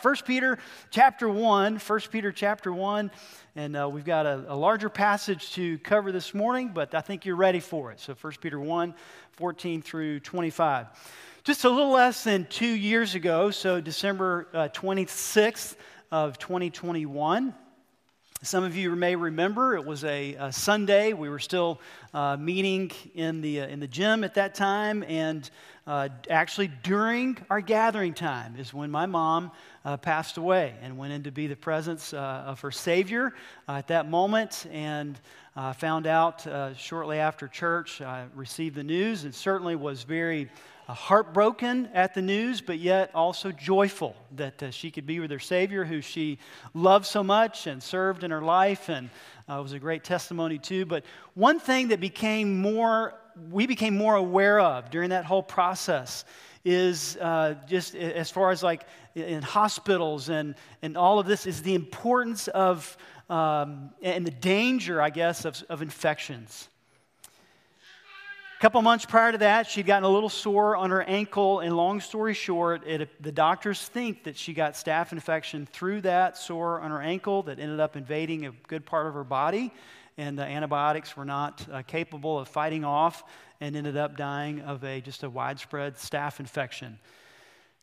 First Peter chapter 1, 1 Peter chapter 1, and uh, we've got a, a, larger passage to cover this morning, but I think you're ready for it. So 1 Peter 1, 14 through 25. Just a little less than two years ago, so December uh, 26th of 2021, some of you may remember it was a, a Sunday. We were still uh, meeting in the, uh, in the gym at that time, and uh, actually during our gathering time is when my mom uh, passed away and went in to be the presence uh, of her Savior uh, at that moment. And found out shortly after church, I received the news, and certainly was very uh, heartbroken at the news, but yet also joyful that uh, she could be with her Savior, who she loved so much and served in her life, and uh, was a great testimony too. But one thing that became more, we became more aware of during that whole process is uh, just as far as like in hospitals and, and all of this is the importance of um, and the danger, I guess, of, of infections. A couple months prior to that, she'd gotten a little sore on her ankle, and long story short, it, the doctors think that she got staph infection through that sore on her ankle that ended up invading a good part of her body, and the antibiotics were not uh, capable of fighting off, and ended up dying of a just a widespread staph infection.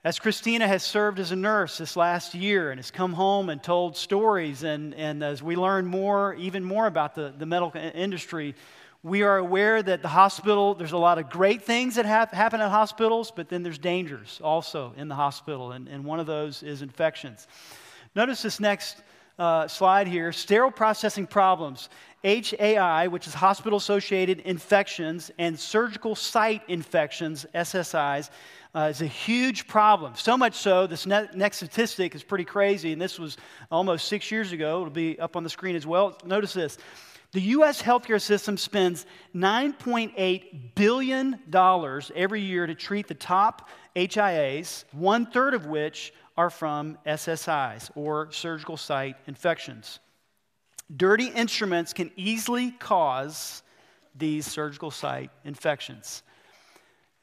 As Christina has served as a nurse this last year and has come home and told stories, and, and as we learn more, even more about the, the medical industry, we are aware that the hospital, there's a lot of great things that have, happen at hospitals, but then there's dangers also in the hospital, and, and one of those is infections. Notice this next uh, slide here sterile processing problems. HAI, which is hospital associated infections, and surgical site infections, SSIs, uh, is a huge problem. So much so, this ne- next statistic is pretty crazy, and this was almost six years ago. It'll be up on the screen as well. Notice this the U.S. healthcare system spends $9.8 billion every year to treat the top HIAs, one third of which are from SSIs or surgical site infections. Dirty instruments can easily cause these surgical site infections.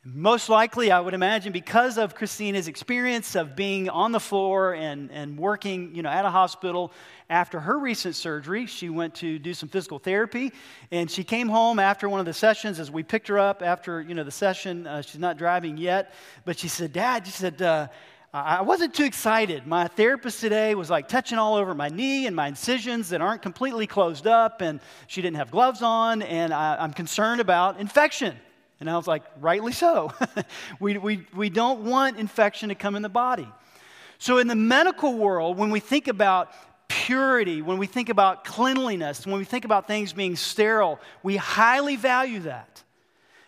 Most likely, I would imagine, because of Christina's experience of being on the floor and, and working you know, at a hospital after her recent surgery, she went to do some physical therapy. And she came home after one of the sessions as we picked her up after you know, the session. Uh, she's not driving yet, but she said, Dad, she said, uh, I wasn't too excited. My therapist today was like touching all over my knee and my incisions that aren't completely closed up, and she didn't have gloves on, and I, I'm concerned about infection. And I was like, rightly so. we, we, we don't want infection to come in the body. So, in the medical world, when we think about purity, when we think about cleanliness, when we think about things being sterile, we highly value that.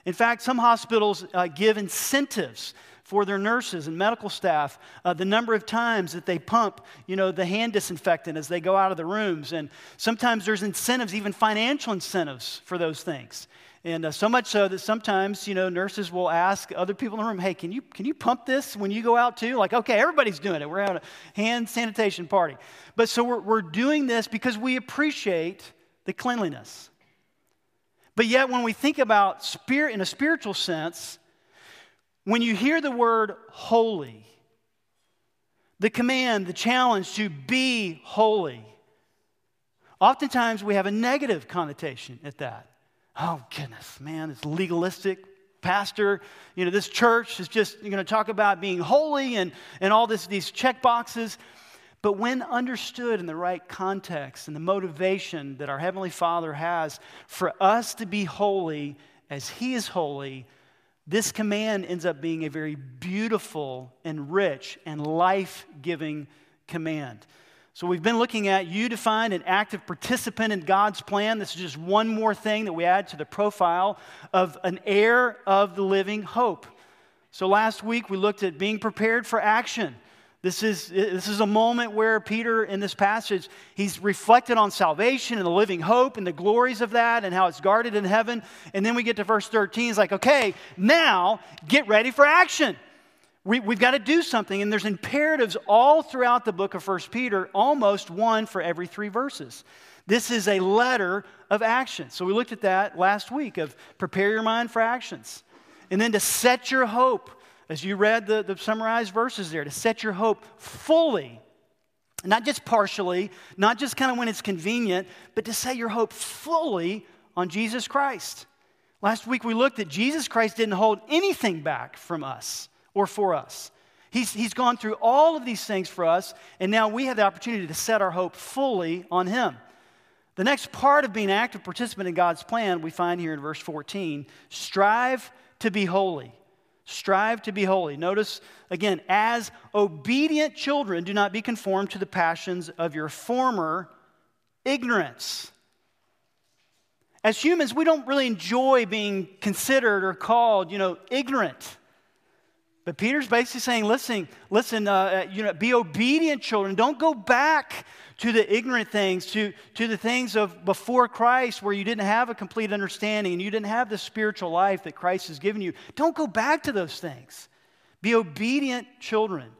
In fact, some hospitals uh, give incentives for their nurses and medical staff uh, the number of times that they pump you know the hand disinfectant as they go out of the rooms and sometimes there's incentives even financial incentives for those things and uh, so much so that sometimes, you know, nurses will ask other people in the room, hey, can you, can you pump this when you go out too? Like, okay, everybody's doing it. We're having a hand sanitation party. But so we're, we're doing this because we appreciate the cleanliness. But yet, when we think about spirit in a spiritual sense, when you hear the word holy, the command, the challenge to be holy, oftentimes we have a negative connotation at that oh, goodness, man, it's legalistic. Pastor, you know, this church is just going to talk about being holy and, and all this, these check boxes. But when understood in the right context and the motivation that our Heavenly Father has for us to be holy as He is holy, this command ends up being a very beautiful and rich and life giving command. So, we've been looking at you defined an active participant in God's plan. This is just one more thing that we add to the profile of an heir of the living hope. So, last week we looked at being prepared for action. This is, this is a moment where Peter, in this passage, he's reflected on salvation and the living hope and the glories of that and how it's guarded in heaven. And then we get to verse 13. He's like, okay, now get ready for action. We, have got to do something, and there's imperatives all throughout the book of First Peter, almost one for every three verses. This is a letter of action. So we looked at that last week of prepare your mind for actions. And then to set your hope as you read the, the summarized verses there, to set your hope fully, not just partially, not just kind of when it's convenient, but to set your hope fully on Jesus Christ. Last week we looked at Jesus Christ didn't hold anything back from us or for us. He's, he's gone through all of these things for us, and now we have the opportunity to set our hope fully on Him. The next part of being an active participant in God's plan we find here in verse 14 strive to be holy. Strive to be holy. Notice again, as obedient children, do not be conformed to the passions of your former ignorance. As humans, we don't really enjoy being considered or called, you know, ignorant. But Peter's basically saying, listen, listen, uh, uh, you know, be obedient children. Don't go back to the ignorant things, to, to the things of before Christ where you didn't have a complete understanding and you didn't have the spiritual life that Christ has given you. Don't go back to those things. Be obedient children.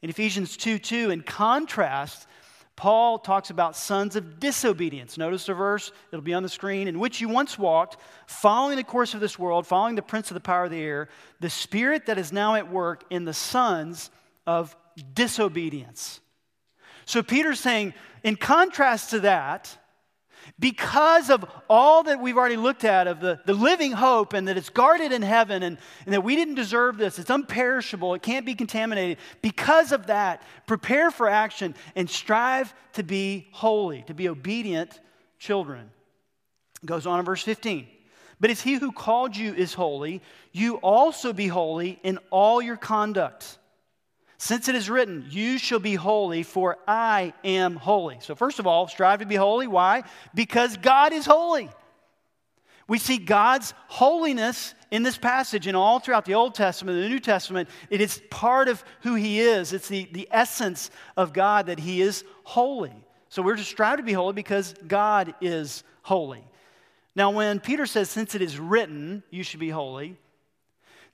In Ephesians 2 2, in contrast, Paul talks about sons of disobedience. Notice the verse, it'll be on the screen, in which you once walked, following the course of this world, following the prince of the power of the air, the spirit that is now at work in the sons of disobedience. So Peter's saying, in contrast to that, because of all that we've already looked at of the, the living hope and that it's guarded in heaven and, and that we didn't deserve this, it's unperishable, it can't be contaminated. Because of that, prepare for action and strive to be holy, to be obedient children. It goes on in verse 15. But as he who called you is holy, you also be holy in all your conduct since it is written, You shall be holy, for I am holy. So, first of all, strive to be holy. Why? Because God is holy. We see God's holiness in this passage and all throughout the Old Testament and the New Testament. It is part of who He is, it's the, the essence of God that He is holy. So, we're to strive to be holy because God is holy. Now, when Peter says, Since it is written, you should be holy,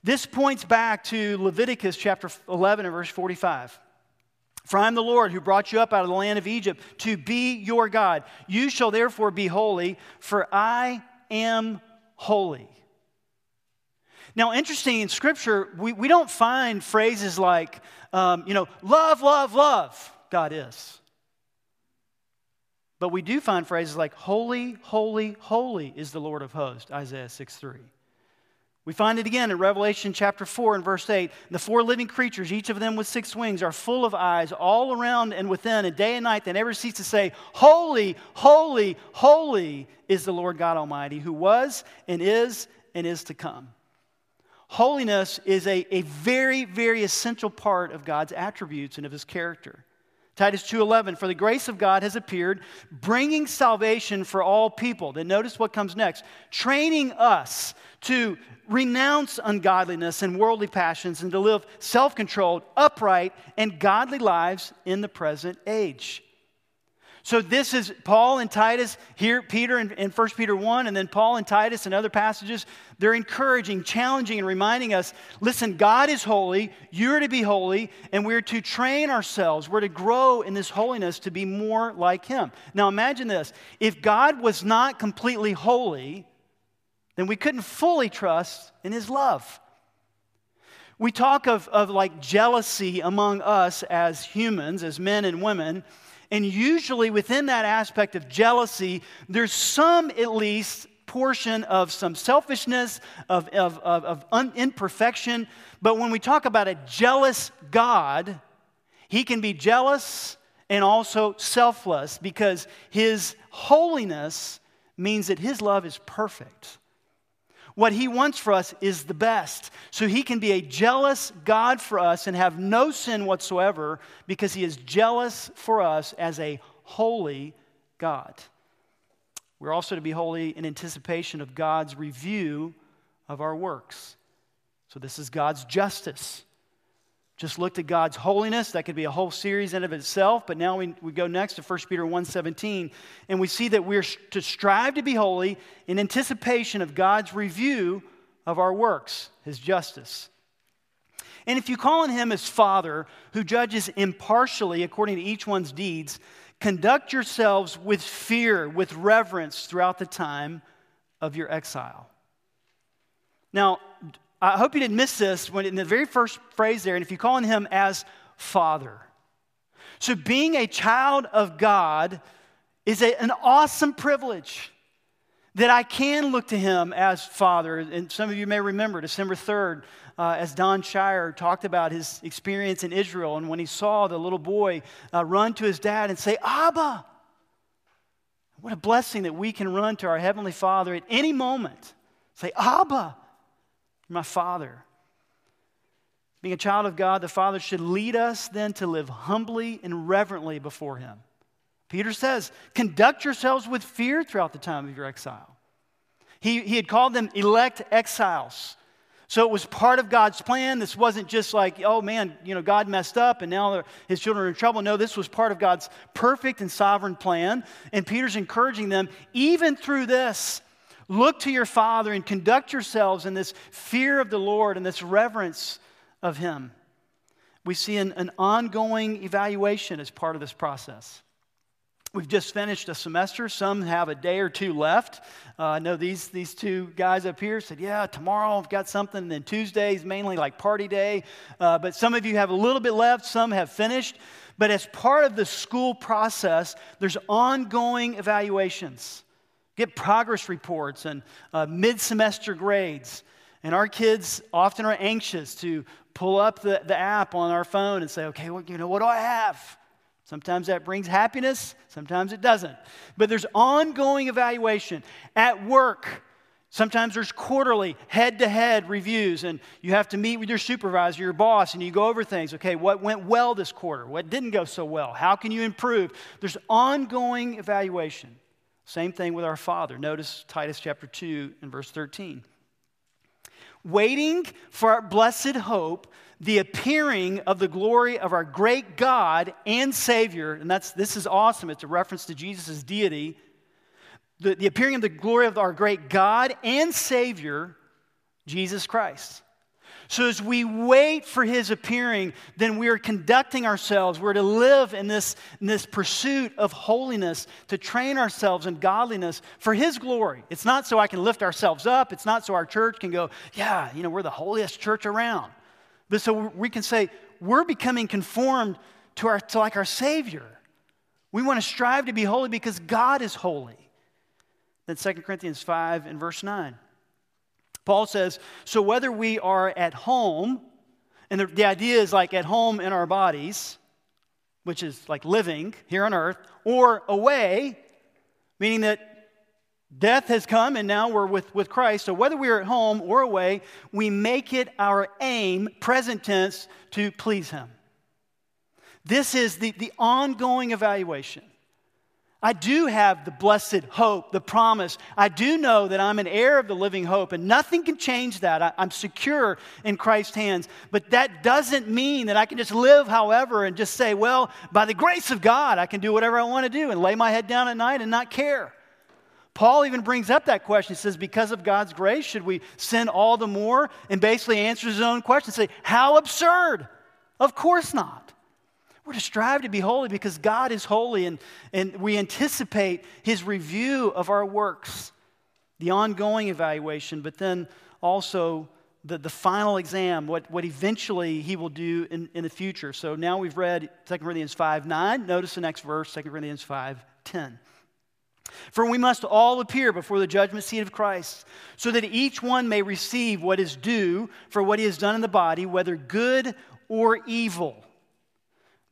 this points back to Leviticus chapter 11 and verse 45. For I am the Lord who brought you up out of the land of Egypt to be your God. You shall therefore be holy, for I am holy. Now, interesting in Scripture, we, we don't find phrases like, um, you know, love, love, love, God is. But we do find phrases like, holy, holy, holy is the Lord of hosts, Isaiah 6 3. We find it again in Revelation chapter 4 and verse 8. The four living creatures, each of them with six wings, are full of eyes all around and within, and day and night they never cease to say, Holy, holy, holy is the Lord God Almighty, who was and is and is to come. Holiness is a, a very, very essential part of God's attributes and of his character. Titus 2:11 for the grace of God has appeared bringing salvation for all people. Then notice what comes next. Training us to renounce ungodliness and worldly passions and to live self-controlled, upright and godly lives in the present age. So this is Paul and Titus here, Peter in, in 1 Peter 1, and then Paul and Titus in other passages. They're encouraging, challenging, and reminding us listen, God is holy, you're to be holy, and we're to train ourselves. We're to grow in this holiness to be more like Him. Now imagine this if God was not completely holy, then we couldn't fully trust in His love. We talk of, of like jealousy among us as humans, as men and women. And usually within that aspect of jealousy, there's some, at least, portion of some selfishness, of, of, of, of un- imperfection. But when we talk about a jealous God, he can be jealous and also selfless because his holiness means that his love is perfect. What he wants for us is the best. So he can be a jealous God for us and have no sin whatsoever because he is jealous for us as a holy God. We're also to be holy in anticipation of God's review of our works. So this is God's justice just looked at God's holiness. That could be a whole series in of itself. But now we, we go next to 1 Peter 1.17, and we see that we're to strive to be holy in anticipation of God's review of our works, his justice. And if you call on him as Father, who judges impartially according to each one's deeds, conduct yourselves with fear, with reverence throughout the time of your exile. Now, I hope you didn't miss this when in the very first phrase there, and if you call on him as Father. So being a child of God is a, an awesome privilege that I can look to him as Father. And some of you may remember December 3rd, uh, as Don Shire talked about his experience in Israel and when he saw the little boy uh, run to his dad and say, Abba. What a blessing that we can run to our Heavenly Father at any moment. Say, Abba, my Father. Being a child of God, the Father should lead us then to live humbly and reverently before Him. Peter says, conduct yourselves with fear throughout the time of your exile. He, he had called them elect exiles. So it was part of God's plan. This wasn't just like, oh man, you know, God messed up and now his children are in trouble. No, this was part of God's perfect and sovereign plan. And Peter's encouraging them, even through this, look to your Father and conduct yourselves in this fear of the Lord and this reverence of Him. We see an, an ongoing evaluation as part of this process. We've just finished a semester. Some have a day or two left. Uh, I know these, these two guys up here said, Yeah, tomorrow I've got something. And then Tuesday is mainly like party day. Uh, but some of you have a little bit left, some have finished. But as part of the school process, there's ongoing evaluations. Get progress reports and uh, mid semester grades. And our kids often are anxious to pull up the, the app on our phone and say, okay, well, you know, what do I have? Sometimes that brings happiness, sometimes it doesn't. But there's ongoing evaluation. At work, sometimes there's quarterly head to head reviews, and you have to meet with your supervisor, your boss, and you go over things. Okay, what went well this quarter? What didn't go so well? How can you improve? There's ongoing evaluation. Same thing with our Father. Notice Titus chapter 2 and verse 13 waiting for our blessed hope, the appearing of the glory of our great God and Savior. And that's, this is awesome. It's a reference to Jesus' deity. The, the appearing of the glory of our great God and Savior, Jesus Christ. So, as we wait for his appearing, then we are conducting ourselves. We're to live in this, in this pursuit of holiness, to train ourselves in godliness for his glory. It's not so I can lift ourselves up, it's not so our church can go, yeah, you know, we're the holiest church around. But so we can say, we're becoming conformed to, our, to like our Savior. We want to strive to be holy because God is holy. Then 2 Corinthians 5 and verse 9. Paul says, so whether we are at home, and the, the idea is like at home in our bodies, which is like living here on earth, or away, meaning that death has come and now we're with, with Christ. So whether we're at home or away, we make it our aim, present tense, to please Him. This is the, the ongoing evaluation. I do have the blessed hope, the promise. I do know that I'm an heir of the living hope, and nothing can change that. I, am secure in Christ's hands. But that doesn't mean that I can just live however and just say, well, by the grace of God, I can do whatever I want to do and lay my head down at night and not care. Paul even brings up that question. He says, because of God's grace, should we sin all the more? And basically answers his own question. Say, how absurd! Of course not. We're to strive to be holy because God is holy and, and we anticipate His review of our works, the ongoing evaluation, but then also the, the final exam, what, what eventually He will do in, in the future. So now we've read 2 Corinthians 5 9. Notice the next verse, 2 Corinthians 5 10. For we must all appear before the judgment seat of Christ, so that each one may receive what is due for what he has done in the body, whether good or evil.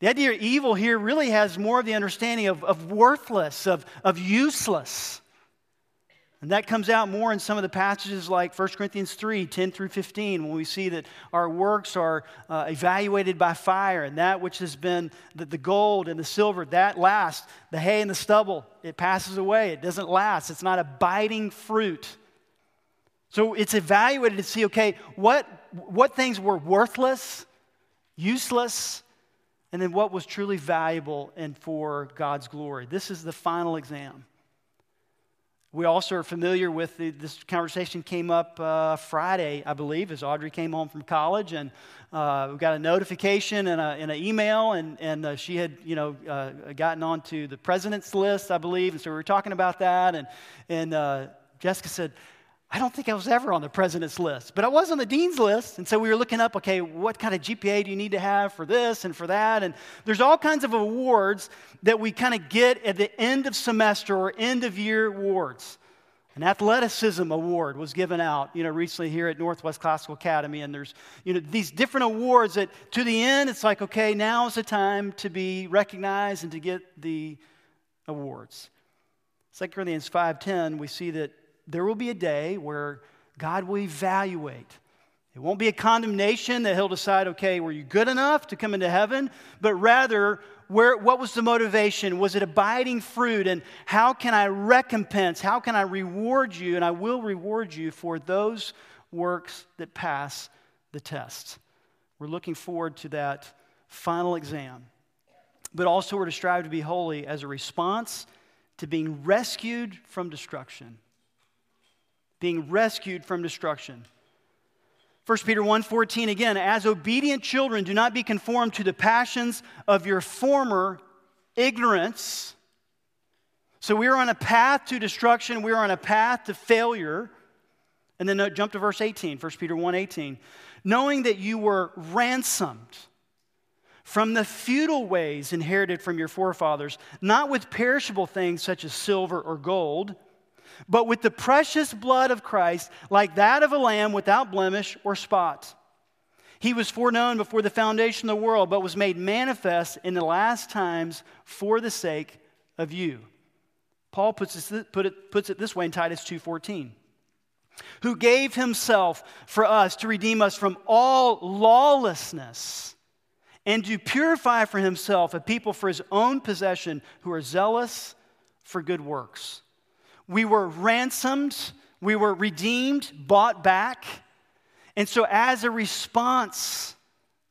The idea of evil here really has more of the understanding of, of worthless, of, of useless. And that comes out more in some of the passages like 1 Corinthians 3 10 through 15, when we see that our works are uh, evaluated by fire, and that which has been the, the gold and the silver, that lasts. The hay and the stubble, it passes away. It doesn't last. It's not abiding fruit. So it's evaluated to see okay, what, what things were worthless, useless, and then what was truly valuable and for God's glory. This is the final exam. We also are familiar with the, this conversation came up uh, Friday, I believe, as Audrey came home from college, and uh, we got a notification and, an email, and, and uh, she had, you know, uh, gotten onto the president's list, I believe, and so we were talking about that, and, and uh, Jessica said, I don't think I was ever on the president's list, but I was on the dean's list. And so we were looking up, okay, what kind of GPA do you need to have for this and for that? And there's all kinds of awards that we kind of get at the end of semester or end of year awards. An athleticism award was given out, you know, recently here at Northwest Classical Academy. And there's, you know, these different awards that to the end, it's like, okay, now is the time to be recognized and to get the awards. 2 Corinthians 5.10, we see that there will be a day where God will evaluate. It won't be a condemnation that he'll decide, okay, were you good enough to come into heaven? But rather, where, what was the motivation? Was it abiding fruit? And how can I recompense? How can I reward you? And I will reward you for those works that pass the test. We're looking forward to that final exam. But also, we're to strive to be holy as a response to being rescued from destruction. Being rescued from destruction. 1 Peter 1:14 again, as obedient children, do not be conformed to the passions of your former ignorance. So we are on a path to destruction, we are on a path to failure. And then uh, jump to verse 18, 1 Peter 1:18. Knowing that you were ransomed from the futile ways inherited from your forefathers, not with perishable things such as silver or gold, but with the precious blood of Christ, like that of a lamb without blemish or spot. He was foreknown before the foundation of the world, but was made manifest in the last times for the sake of you. Paul puts, it, put it, puts it this way in Titus 2:14. Who gave himself for us to redeem us from all lawlessness and to purify for himself a people for his own possession who are zealous for good works. We were ransomed, we were redeemed, bought back. And so, as a response,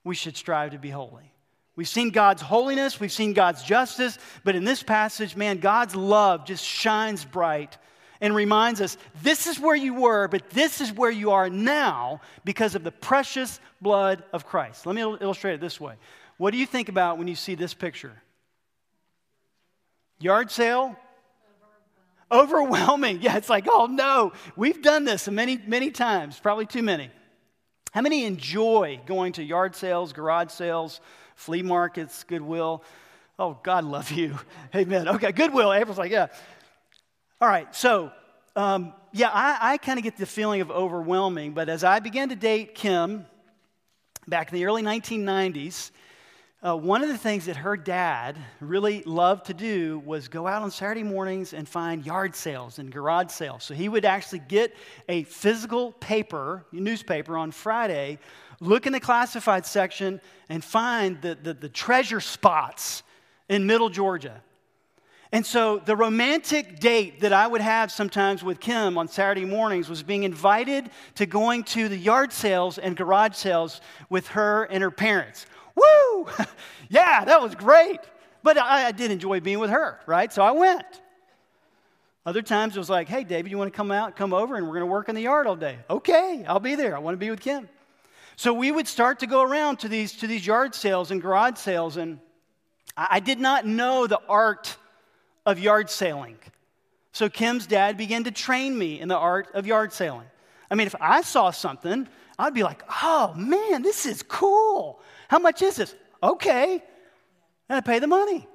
we should strive to be holy. We've seen God's holiness, we've seen God's justice, but in this passage, man, God's love just shines bright and reminds us this is where you were, but this is where you are now because of the precious blood of Christ. Let me illustrate it this way. What do you think about when you see this picture? Yard sale, Overwhelming. Yeah, it's like, oh no, we've done this many, many times, probably too many. How many enjoy going to yard sales, garage sales, flea markets, Goodwill? Oh, God love you. Amen. Okay, Goodwill. April's like, yeah. All right, so um, yeah, I, I kind of get the feeling of overwhelming, but as I began to date Kim back in the early 1990s, uh, one of the things that her dad really loved to do was go out on Saturday mornings and find yard sales and garage sales. So he would actually get a physical paper, newspaper on Friday, look in the classified section, and find the, the, the treasure spots in middle Georgia. And so the romantic date that I would have sometimes with Kim on Saturday mornings was being invited to going to the yard sales and garage sales with her and her parents. Woo! yeah, that was great. But I, I did enjoy being with her, right? So I went. Other times it was like, hey, David, you want to come out, come over, and we're going to work in the yard all day? Okay, I'll be there. I want to be with Kim. So we would start to go around to these, to these yard sales and garage sales, and I, I did not know the art of yard sailing. So Kim's dad began to train me in the art of yard sailing. I mean, if I saw something, I'd be like, oh man, this is cool. How much is this? Okay. And I pay the money.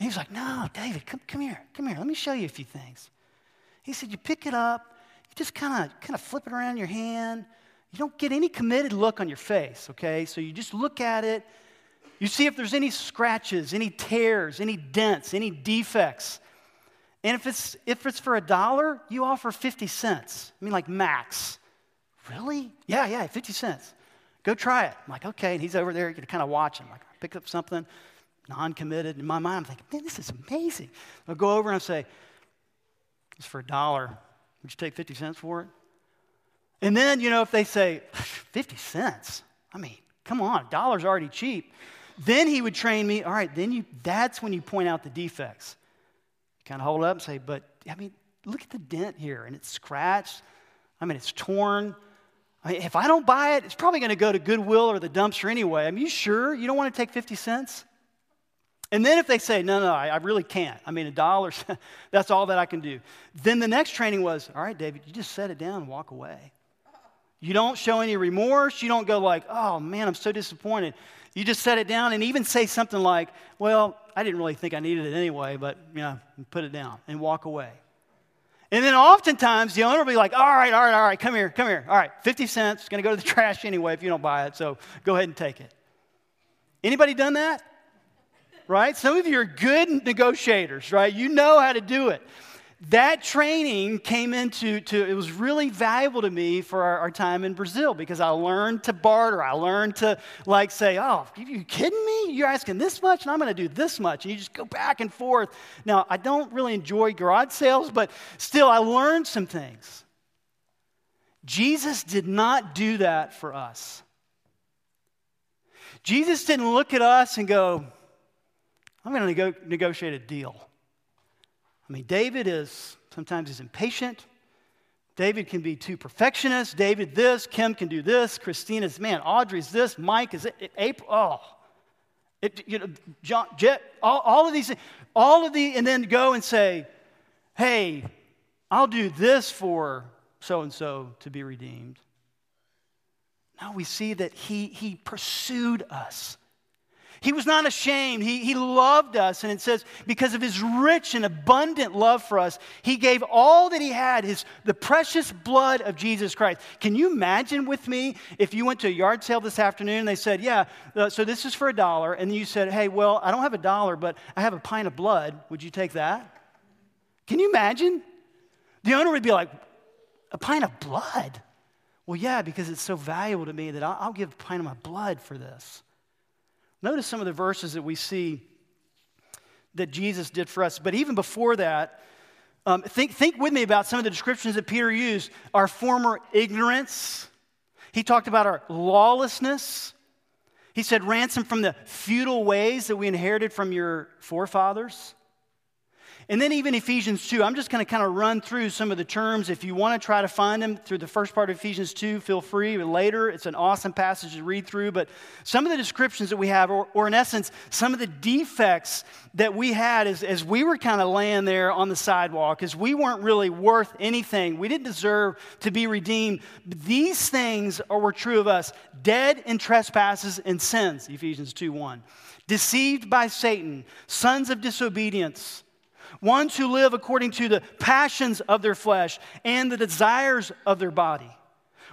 And like, No, David, come, come here. Come here. Let me show you a few things. He said, You pick it up, you just kind of kind of flip it around in your hand. You don't get any committed look on your face, okay? So you just look at it. You see if there's any scratches, any tears, any dents, any defects. And if it's, if it's for a dollar, you offer 50 cents. I mean, like max. Really? Yeah, yeah, 50 cents. Go try it. I'm like, okay. And he's over there, you kind of watching. Like, I pick up something, non committed. In my mind, I'm thinking, man, this is amazing. I'll go over and I'll say, it's for a dollar. Would you take 50 cents for it? And then, you know, if they say, 50 cents, I mean, come on, a dollar's already cheap. Then he would train me, all right, then you, that's when you point out the defects. Kind of hold up and say, but, I mean, look at the dent here, and it's scratched. I mean, it's torn. I mean, if I don't buy it, it's probably going to go to Goodwill or the dumpster anyway. I you sure you don't want to take 50 cents? And then if they say, no, no, I, I really can't, I mean, a dollar, that's all that I can do. Then the next training was, all right, David, you just set it down and walk away. You don't show any remorse. You don't go like, oh man, I'm so disappointed. You just set it down and even say something like, well, I didn't really think I needed it anyway, but you know, put it down and walk away. And then oftentimes the owner will be like, all right, all right, all right, come here, come here. All right, 50 cents, it's going to go to the trash anyway if you don't buy it, so go ahead and take it. Anybody done that? Right? Some of you are good negotiators, right? You know how to do it that training came into to, it was really valuable to me for our, our, time in brazil because i learned to barter. I learned to like say oh are you kidding me? You're asking this much and i'm going to do this much and you just go back and forth. Now i don't really enjoy garage sales but still i learned some things. Jesus did not do that for us. Jesus didn't look at us and go i'm going to nego- negotiate a deal I mean, David is sometimes he's impatient. David can be too perfectionist. David this, Kim can do this, Christina's man, Audrey's this, Mike is it, April. Oh, it, you know, John, Jet, all, all of these, all of the, and then go and say, hey, I'll do this for so and so to be redeemed. Now we see that he, he pursued us. He was not ashamed. He, he loved us. And it says, because of his rich and abundant love for us, he gave all that he had, his, the precious blood of Jesus Christ. Can you imagine with me if you went to a yard sale this afternoon and they said, Yeah, uh, so this is for a dollar. And you said, Hey, well, I don't have a dollar, but I have a pint of blood. Would you take that? Can you imagine? The owner would be like, A pint of blood? Well, yeah, because it's so valuable to me that I'll, I'll give a pint of my blood for this. Notice some of the verses that we see that Jesus did for us. But even before that, um, think, think with me about some of the descriptions that Peter used our former ignorance. He talked about our lawlessness. He said, ransom from the futile ways that we inherited from your forefathers. And then even Ephesians 2, I'm just going to kind of run through some of the terms. If you want to try to find them through the first part of Ephesians 2, feel free. Later, it's an awesome passage to read through. But some of the descriptions that we have, or, or in essence, some of the defects that we had as, as we were kind of laying there on the sidewalk, as we weren't really worth anything. We didn't deserve to be redeemed. These things are, were true of us dead in trespasses and sins, Ephesians 2 1. Deceived by Satan, sons of disobedience ones who live according to the passions of their flesh and the desires of their body.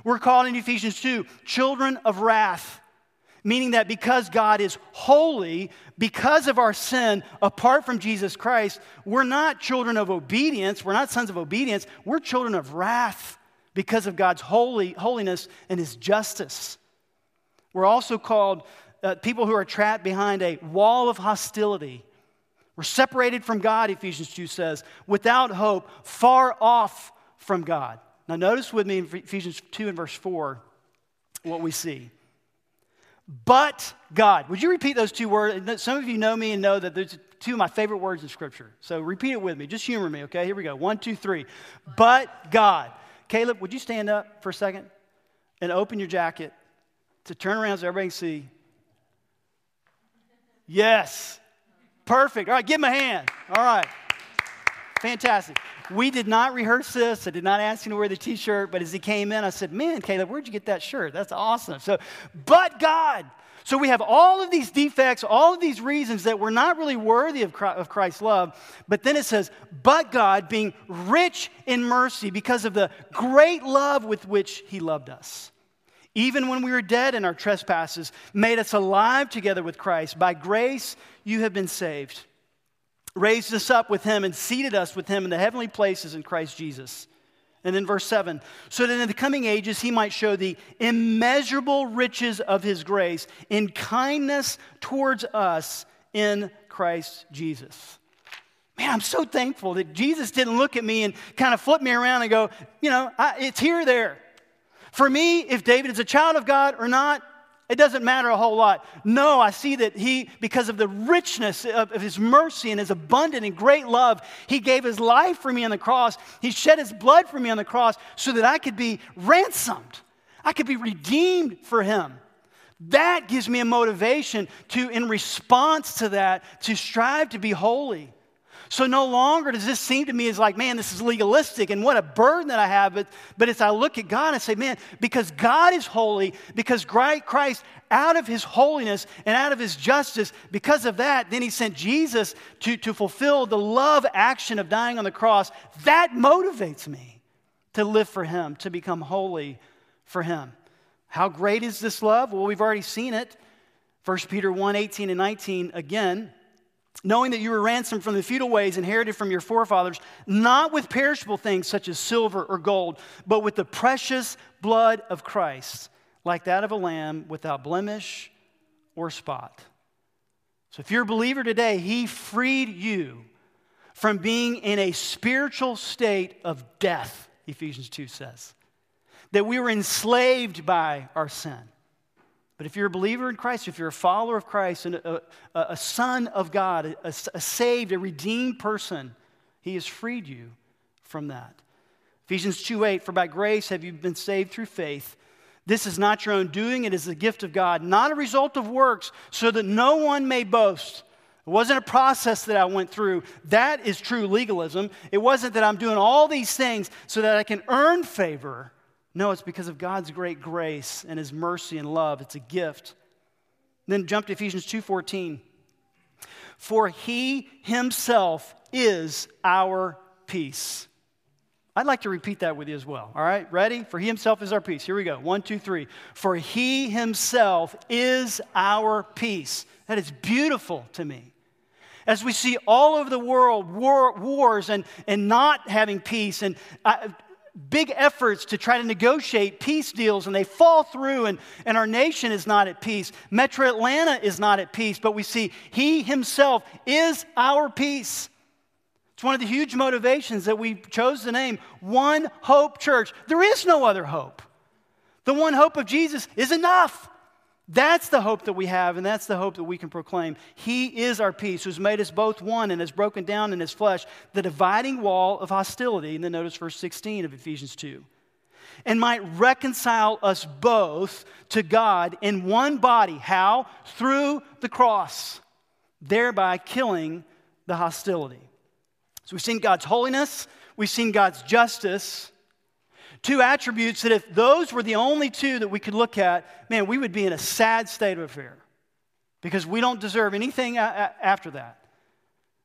We're called in Ephesians 2 children of wrath, meaning that because God is holy, because of our sin apart from Jesus Christ, we're not children of obedience, we're not sons of obedience, we're children of wrath because of God's holy, holiness and his justice. We're also called uh, people who are trapped behind a wall of hostility we're separated from God, Ephesians 2 says, without hope, far off from God. Now, notice with me in Ephesians 2 and verse 4 what we see. But God. Would you repeat those two words? Some of you know me and know that there's two of my favorite words in Scripture. So repeat it with me. Just humor me, okay? Here we go. One, two, three. But God. Caleb, would you stand up for a second and open your jacket to turn around so everybody can see? Yes. Perfect. All right, give him a hand. All right. Fantastic. We did not rehearse this. I did not ask him to wear the t shirt, but as he came in, I said, Man, Caleb, where'd you get that shirt? That's awesome. So, but God. So we have all of these defects, all of these reasons that we're not really worthy of Christ's love. But then it says, But God, being rich in mercy because of the great love with which he loved us even when we were dead in our trespasses, made us alive together with Christ. By grace, you have been saved. Raised us up with him and seated us with him in the heavenly places in Christ Jesus. And then verse 7 so that in the coming ages he might show the immeasurable riches of his grace in kindness towards us in Christ Jesus. Man, I'm so thankful that Jesus didn't look at me and kind of flip me around and go, you know, I, it's here, there. For me, if David is a child of God or not, it doesn't matter a whole lot. No, I see that he, because of the richness of, of, his mercy and his abundant and great love, he gave his life for me on the cross. He shed his blood for me on the cross so that I could be ransomed. I could be redeemed for him. That gives me a motivation to, in response to that, to strive to be holy. So no longer does this seem to me as like, man, this is legalistic and what a burden that I have. But, but as I look at God and say, man, because God is holy, because Christ, out of his holiness and out of his justice, because of that, then he sent Jesus to, to fulfill the love action of dying on the cross. That motivates me to live for him, to become holy for him. How great is this love? Well, we've already seen it. 1 Peter 1 18 and 19 again knowing that you were ransomed from the futile ways inherited from your forefathers, not with perishable things such as silver or gold, but with the precious blood of Christ, like that of a lamb without blemish or spot. So if you're a believer today, He freed you from being in a spiritual state of death, Ephesians 2 says. That we were enslaved by our sin. But if you're a believer in Christ, if you're a follower of Christ, and a, a, a son of God, a, a saved, a redeemed person, He has freed you from that. Ephesians 2 8, for by grace have you been saved through faith. This is not your own doing, it is the gift of God, not a result of works, so that no one may boast. It wasn't a process that I went through. That is true legalism. It wasn't that I'm doing all these things so that I can earn favor. No, it's because of God's great grace and his mercy and love. It's a gift. Then jump to Ephesians 2:14. For he himself is our peace. I'd like to repeat that with you as well. All right, ready? For he himself is our peace. Here we go. One, two, three. For he himself is our peace. That is beautiful to me. As we see all over the world war, wars and, and not having peace, and I, big efforts to try to negotiate peace deals and they fall through and, and our nation is not at peace. Metro Atlanta is not at peace, but we see He Himself is our peace. It's one of the huge motivations that we chose the name One Hope Church. There is no other hope. The one hope of Jesus is enough. That's the hope that we have, and that's the hope that we can proclaim. He is our peace, who's made us both one and has broken down in his flesh the dividing wall of hostility. And then notice verse 16 of Ephesians 2. And might reconcile us both to God in one body. How? Through the cross, thereby killing the hostility. So we've seen God's holiness, we've seen God's justice, Two attributes that if those were the only two that we could look at, man, we would be in a sad state of affair because we don't deserve anything a- a- after that.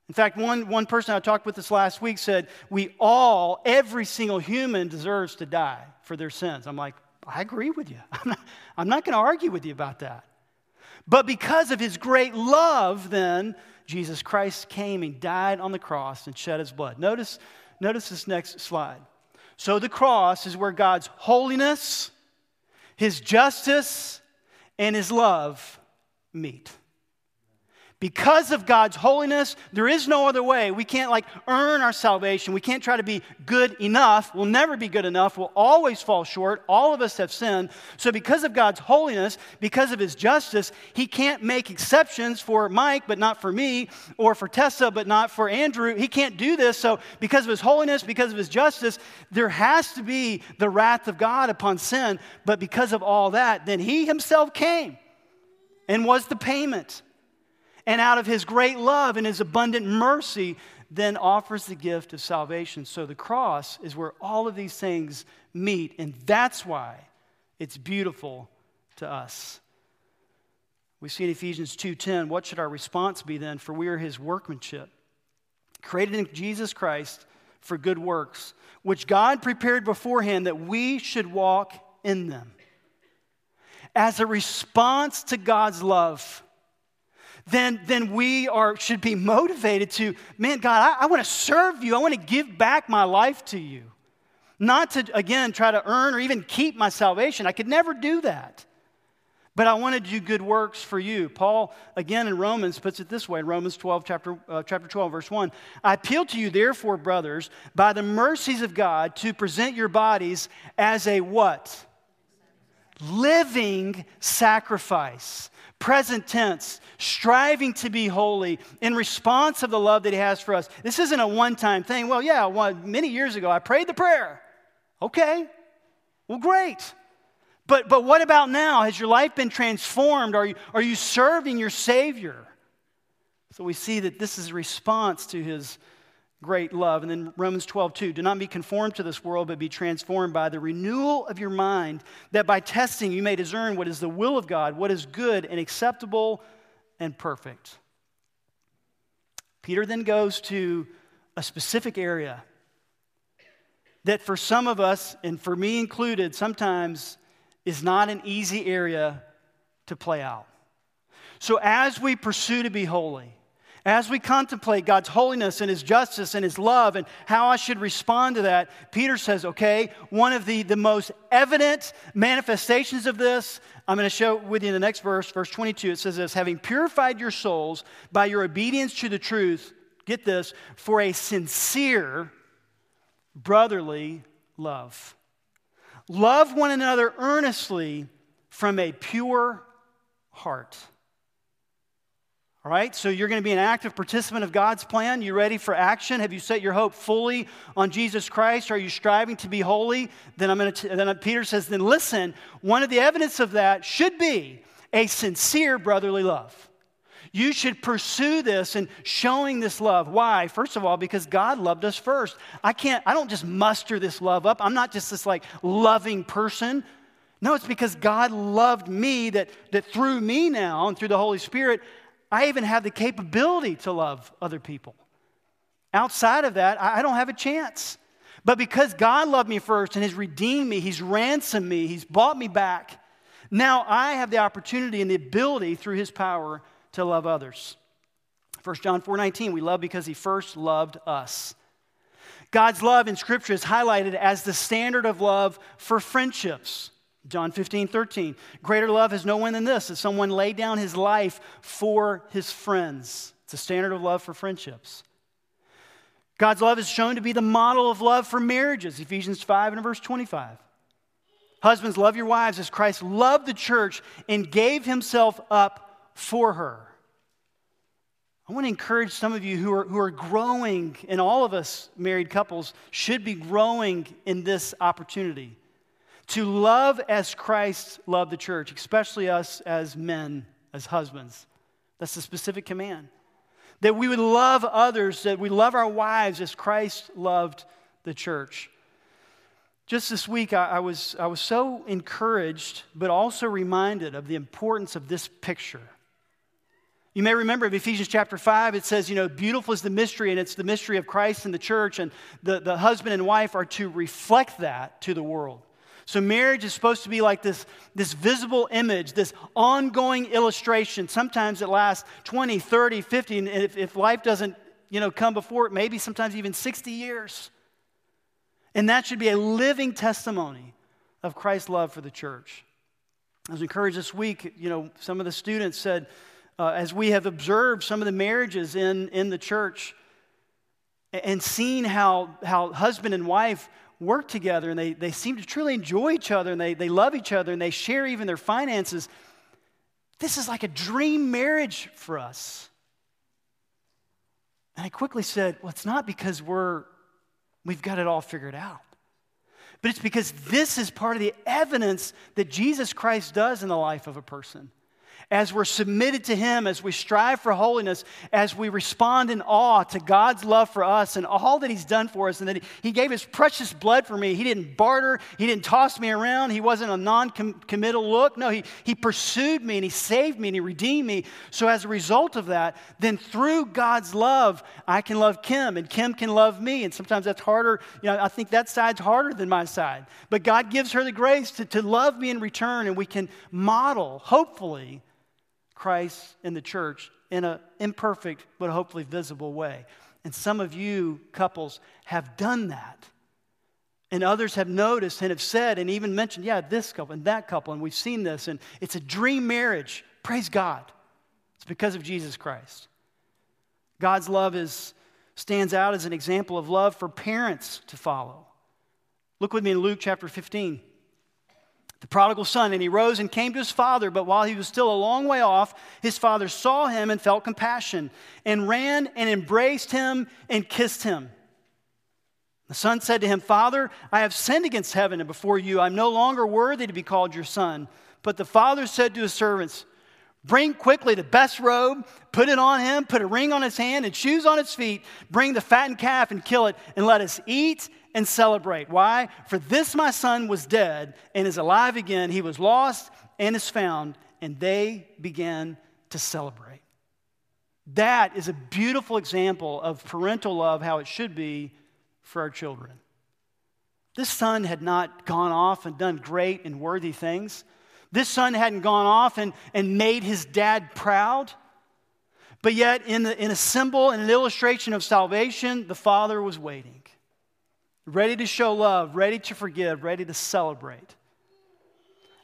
In fact, one, one person I talked with this last week said, We all, every single human deserves to die for their sins. I'm like, I agree with you. I'm not, I'm not going to argue with you about that. But because of his great love, then, Jesus Christ came and died on the cross and shed his blood. Notice, notice this next slide. So the cross is where God's holiness, His justice, and His love meet. Because of God's holiness, there is no other way. We can't like earn our salvation. We can't try to be good enough. We'll never be good enough. We'll always fall short. All of us have sinned. So, because of God's holiness, because of His justice, He can't make exceptions for Mike, but not for me, or for Tessa, but not for Andrew. He can't do this. So, because of His holiness, because of His justice, there has to be the wrath of God upon sin. But because of all that, then He Himself came and was the payment and out of his great love and his abundant mercy, then offers the gift of salvation. So the cross is where all of these things meet, and that's why it's beautiful to us. We see in Ephesians 2:10, what should our response be then? For we are his workmanship, created in Jesus Christ for good works, which God prepared beforehand that we should walk in them. As a response to God's love, then, then we are, should be motivated to, man, God, I, I want to serve you. I want to give back my life to you. Not to, again, try to earn or even keep my salvation. I could never do that. But I want to do good works for you. Paul, again in Romans, puts it this way in Romans 12, chapter, uh, chapter 12, verse 1. I appeal to you, therefore, brothers, by the mercies of God, to present your bodies as a what? Living sacrifice present tense, striving to be holy in response of the love that He has for us. This isn't a one time thing. Well, yeah, well, many years ago I prayed the prayer. Okay, well, great. But, but what about now? Has your life been transformed? Are you, are you serving your Savior? So we see that this is a response to his great love. And then Romans 12, 2. Do not be conformed to this world, but be transformed by the renewal of your mind, that by testing you may discern what is the will of God, what is good and acceptable and perfect. Peter then goes to a specific area that for some of us, and for me included, sometimes is not an easy area to play out. So as we pursue to be holy, as we contemplate God's holiness and His justice and His love and how I should respond to that, Peter says, okay, one of the, the most evident manifestations of this, I'm going to show with you in the next verse, verse 22. It says this having purified your souls by your obedience to the truth, get this, for a sincere brotherly love. Love one another earnestly from a pure heart. All right, so you're going to be an active participant of God's plan. You ready for action? Have you set your hope fully on Jesus Christ? Are you striving to be holy? Then I'm going to. then Peter says, then listen. One of the evidence of that should be a sincere brotherly love. You should pursue this and showing this love. Why? First of all, because God loved us first. I can't. I don't just muster this love up. I'm not just this like loving person. No, it's because God loved me that, that through me now and through the Holy Spirit, I even have the capability to love other people. Outside of that, I don't have a chance. But because God loved me first and has redeemed me, He's ransomed me, He's bought me back, now I have the opportunity and the ability through His power to love others. 1 John 4 19, we love because He first loved us. God's love in Scripture is highlighted as the standard of love for friendships. John 15, 13. Greater love has no one than this, that someone laid down his life for his friends. It's a standard of love for friendships. God's love is shown to be the model of love for marriages, Ephesians 5 and verse 25. Husbands, love your wives as Christ loved the church and gave himself up for her. I want to encourage some of you who are, who are growing, and all of us married couples should be growing in this opportunity to love as Christ loved the church, especially us as men, as husbands. That's the specific command. That we would love others, that we love our wives as Christ loved the church. Just this week, I, I, was, I was so encouraged, but also reminded of the importance of this picture. You may remember in Ephesians chapter 5, it says, you know, beautiful is the mystery, and it's the mystery of Christ and the church, and the, the husband and wife are to reflect that to the world. So, marriage is supposed to be like this, this visible image, this ongoing illustration. Sometimes it lasts 20, 30, 50, and if, if life doesn't you know, come before it, maybe sometimes even 60 years. And that should be a living testimony of Christ's love for the church. I was encouraged this week, you know, some of the students said, uh, as we have observed some of the marriages in, in the church and seen how, how husband and wife work together and they, they seem to truly enjoy each other and they, they love each other and they share even their finances. This is like a dream marriage for us. And I quickly said, well, it's not because we're, we've got it all figured out. But it's because this is part of the evidence that Jesus Christ does in the life of a person as we're submitted to Him, as we strive for holiness, as we respond in awe to God's love for us and all that He's done for us, and that He gave His precious blood for me. He didn't barter, He didn't toss me around, He wasn't a non committal look. No, he, he pursued me and He saved me and He redeemed me. So, as a result of that, then through God's love, I can love Kim and Kim can love me. And sometimes that's harder. You know, I think that side's harder than my side. But God gives her the grace to, to love me in return, and we can model, hopefully, Christ in the church in an imperfect but hopefully visible way. And some of you couples have done that. And others have noticed and have said and even mentioned, yeah, this couple and that couple, and we've seen this, and it's a dream marriage. Praise God. It's because of Jesus Christ. God's love is, stands out as an example of love for parents to follow. Look with me in Luke chapter 15 the prodigal son, and he rose and came to his father. But while he was still a long way off, his father saw him and felt compassion, and ran and embraced him and kissed him. The son said to him, Father, I have sinned against heaven and before you. I'm no longer worthy to be called your son. But the father said to his servants, Bring quickly the best robe, put it on him, put a ring on his hand and shoes on his feet. Bring the fattened calf and kill it, and let us eat and celebrate. Why? For this my son was dead and is alive again. He was lost and is found. And they began to celebrate. That is a beautiful example of parental love, how it should be for our children. This son had not gone off and done great and worthy things. This son hadn't gone off and, and made his dad proud. But yet, in, the, in a symbol and an illustration of salvation, the father was waiting, ready to show love, ready to forgive, ready to celebrate.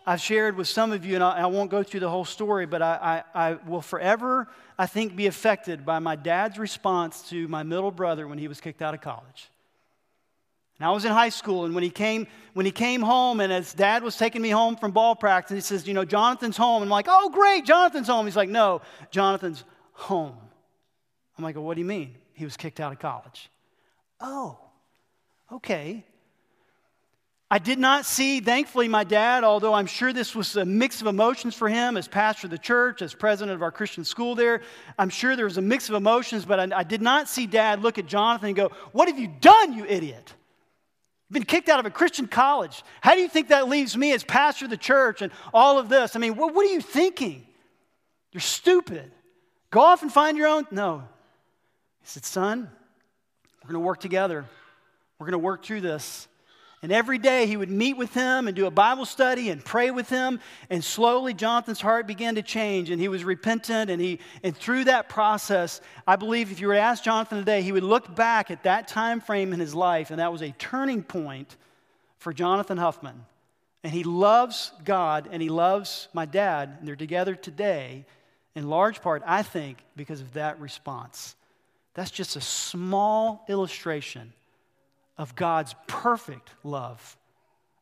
I've shared with some of you, and I, I won't go through the whole story, but I, I, I will forever, I think, be affected by my dad's response to my middle brother when he was kicked out of college. And I was in high school, and when he came, when he came home, and his dad was taking me home from ball practice, he says, "You know, Jonathan's home." And I'm like, "Oh, great, Jonathan's home." He's like, "No, Jonathan's home." I'm like, well, "What do you mean?" He was kicked out of college. Oh, okay. I did not see, thankfully, my dad, although I'm sure this was a mix of emotions for him as pastor of the church, as president of our Christian school there. I'm sure there was a mix of emotions, but I, I did not see dad look at Jonathan and go, What have you done, you idiot? You've been kicked out of a Christian college. How do you think that leaves me as pastor of the church and all of this? I mean, what, what are you thinking? You're stupid. Go off and find your own. No. He said, Son, we're going to work together. We're going to work through this. And every day he would meet with him and do a Bible study and pray with him. And slowly Jonathan's heart began to change and he was repentant. And, he, and through that process, I believe if you were to ask Jonathan today, he would look back at that time frame in his life. And that was a turning point for Jonathan Huffman. And he loves God and he loves my dad. And they're together today in large part, I think, because of that response. That's just a small illustration of God's perfect love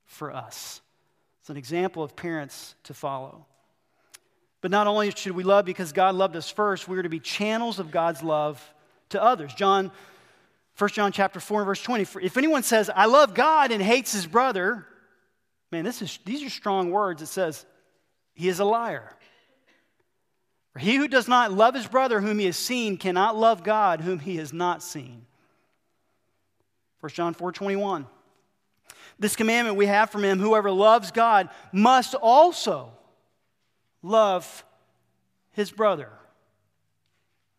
for us. It's an example of parents to follow. But not only should we love because God loved us first, we are to be channels of God's love to others. John 1 John chapter 4 verse 20. If anyone says, I love God and hates his brother, man, this is, these are strong words. It says, he is a liar. For he who does not love his brother whom he has seen cannot love God whom he has not seen. 1 John 4 21. This commandment we have from him whoever loves God must also love his brother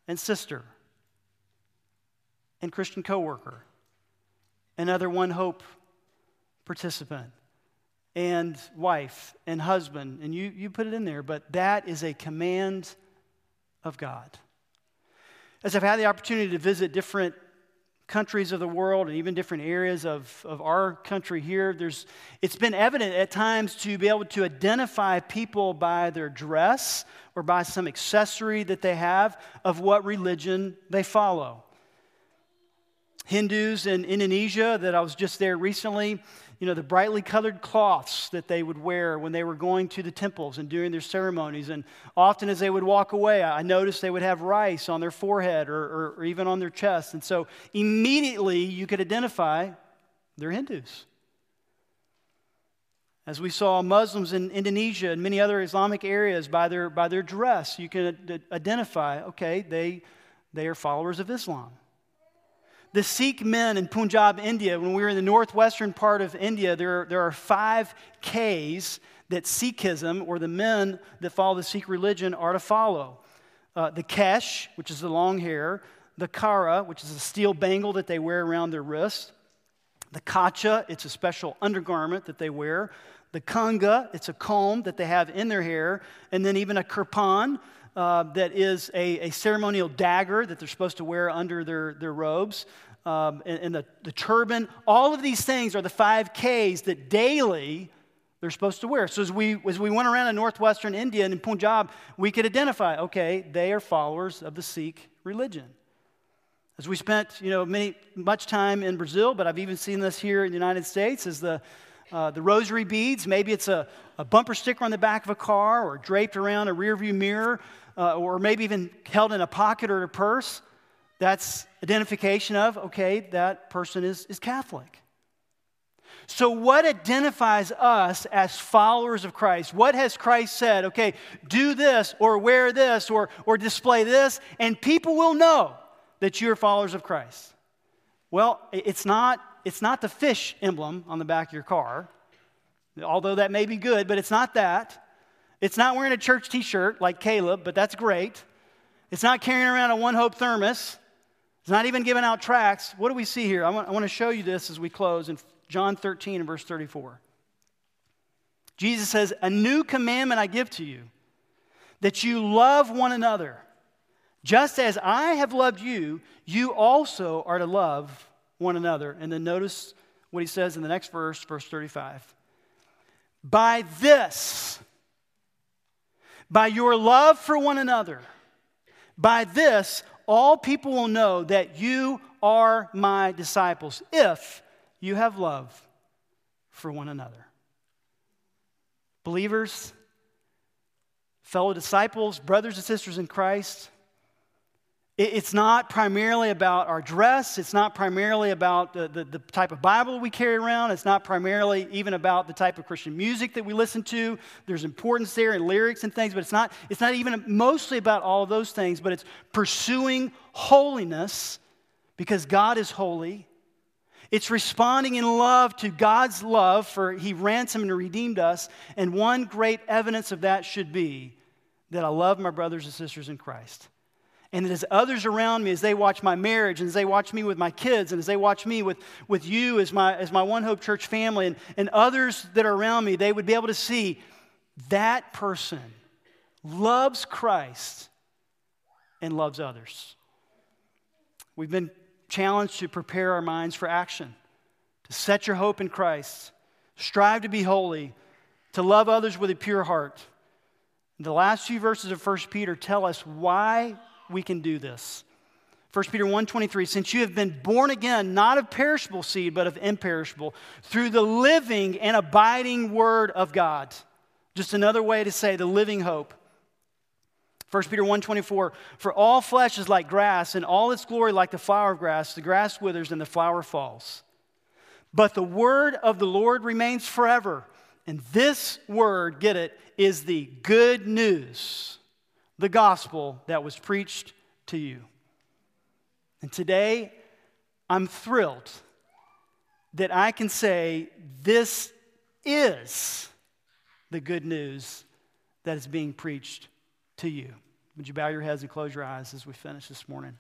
and sister and Christian coworker and other one hope participant and wife and husband and you, you put it in there but that is a command of god as i've had the opportunity to visit different countries of the world and even different areas of, of our country here, there's, it's been evident at times to be able to identify people by their dress or by some accessory that they have of what religion they follow. Hindus in Indonesia, that I was just there recently, you know, the brightly colored cloths that they would wear when they were going to the temples and doing their ceremonies. And often as they would walk away, I noticed they would have rice on their forehead or, or, or even on their chest. And so immediately you could identify they're Hindus. As we saw Muslims in Indonesia and many other Islamic areas by their, by their dress, you can identify, okay, they, they are followers of Islam the Sikh men in Punjab, India, when we were in the northwestern part of India, there, there are five Ks that Sikhism, or the men that follow the Sikh religion, are to follow. Uh, the Kesh, which is the long hair, the Kara, which is a steel bangle that they wear around their wrist, the Kacha, it's a special undergarment that they wear, the Kanga, it's a comb that they have in their hair, and then even a Kirpan, uh, that is a, a, ceremonial dagger that they're supposed to wear under their, their robes, um, and, and the, the turban. All of these things are the five Ks that daily they're supposed to wear. So as we, as we went around in northwestern India and in Punjab, we could identify, okay, they are followers of the Sikh religion. As we spent, you know, many, much time in Brazil, but I've even seen this here in the United States, is the, uh, the rosary beads. Maybe it's a, a bumper sticker on the back of a car or draped around a rearview mirror uh, or maybe even held in a pocket or a purse. that's identification of, okay, that person is, is Catholic. So, what identifies us as followers of Christ? What has Christ said? Okay, do this or wear this or, or display this, and people will know that you're followers of Christ. Well, it's not, it's not the fish emblem on the back of your car, although that may be good, but it's not that. It's not wearing a church t shirt like Caleb, but that's great. It's not carrying around a One Hope thermos. It's not even giving out tracts. What do we see here? I want, I want to show you this as we close in John 13 and verse 34. Jesus says, A new commandment I give to you, that you love one another. Just as I have loved you, you also are to love one another. And then notice what he says in the next verse, verse 35. By this, by your love for one another, by this, all people will know that you are my disciples if you have love for one another. Believers, fellow disciples, brothers and sisters in Christ, it's not primarily about our dress. It's not primarily about the, the, the, type of Bible we carry around. It's not primarily even about the type of Christian music that we listen to. There's importance there in lyrics and things, but it's not, it's not even mostly about all of those things, but it's pursuing holiness because God is holy. It's responding in love to God's love, for He ransomed and redeemed us. And one great evidence of that should be that I love my brothers and sisters in Christ and as others around me, as they watch my marriage, and as they watch me with my kids, and as they watch me with, with you as my, as my One Hope Church family, and, and others that are around me, they would be able to see that person loves Christ and loves others. We've been challenged to prepare our minds for action, to set your hope in Christ, strive to be holy, to love others with a pure heart. The last few verses of 1 Peter tell us why we can do this. 1 Peter 1:23 since you have been born again not of perishable seed but of imperishable through the living and abiding word of God. Just another way to say the living hope. 1 Peter 1:24 For all flesh is like grass and all its glory like the flower of grass the grass withers and the flower falls. But the word of the Lord remains forever. And this word, get it, is the good news the gospel that was preached to you. And today, I'm thrilled that I can say this is the good news that is being preached to you. Would you bow your heads and close your eyes as we finish this morning?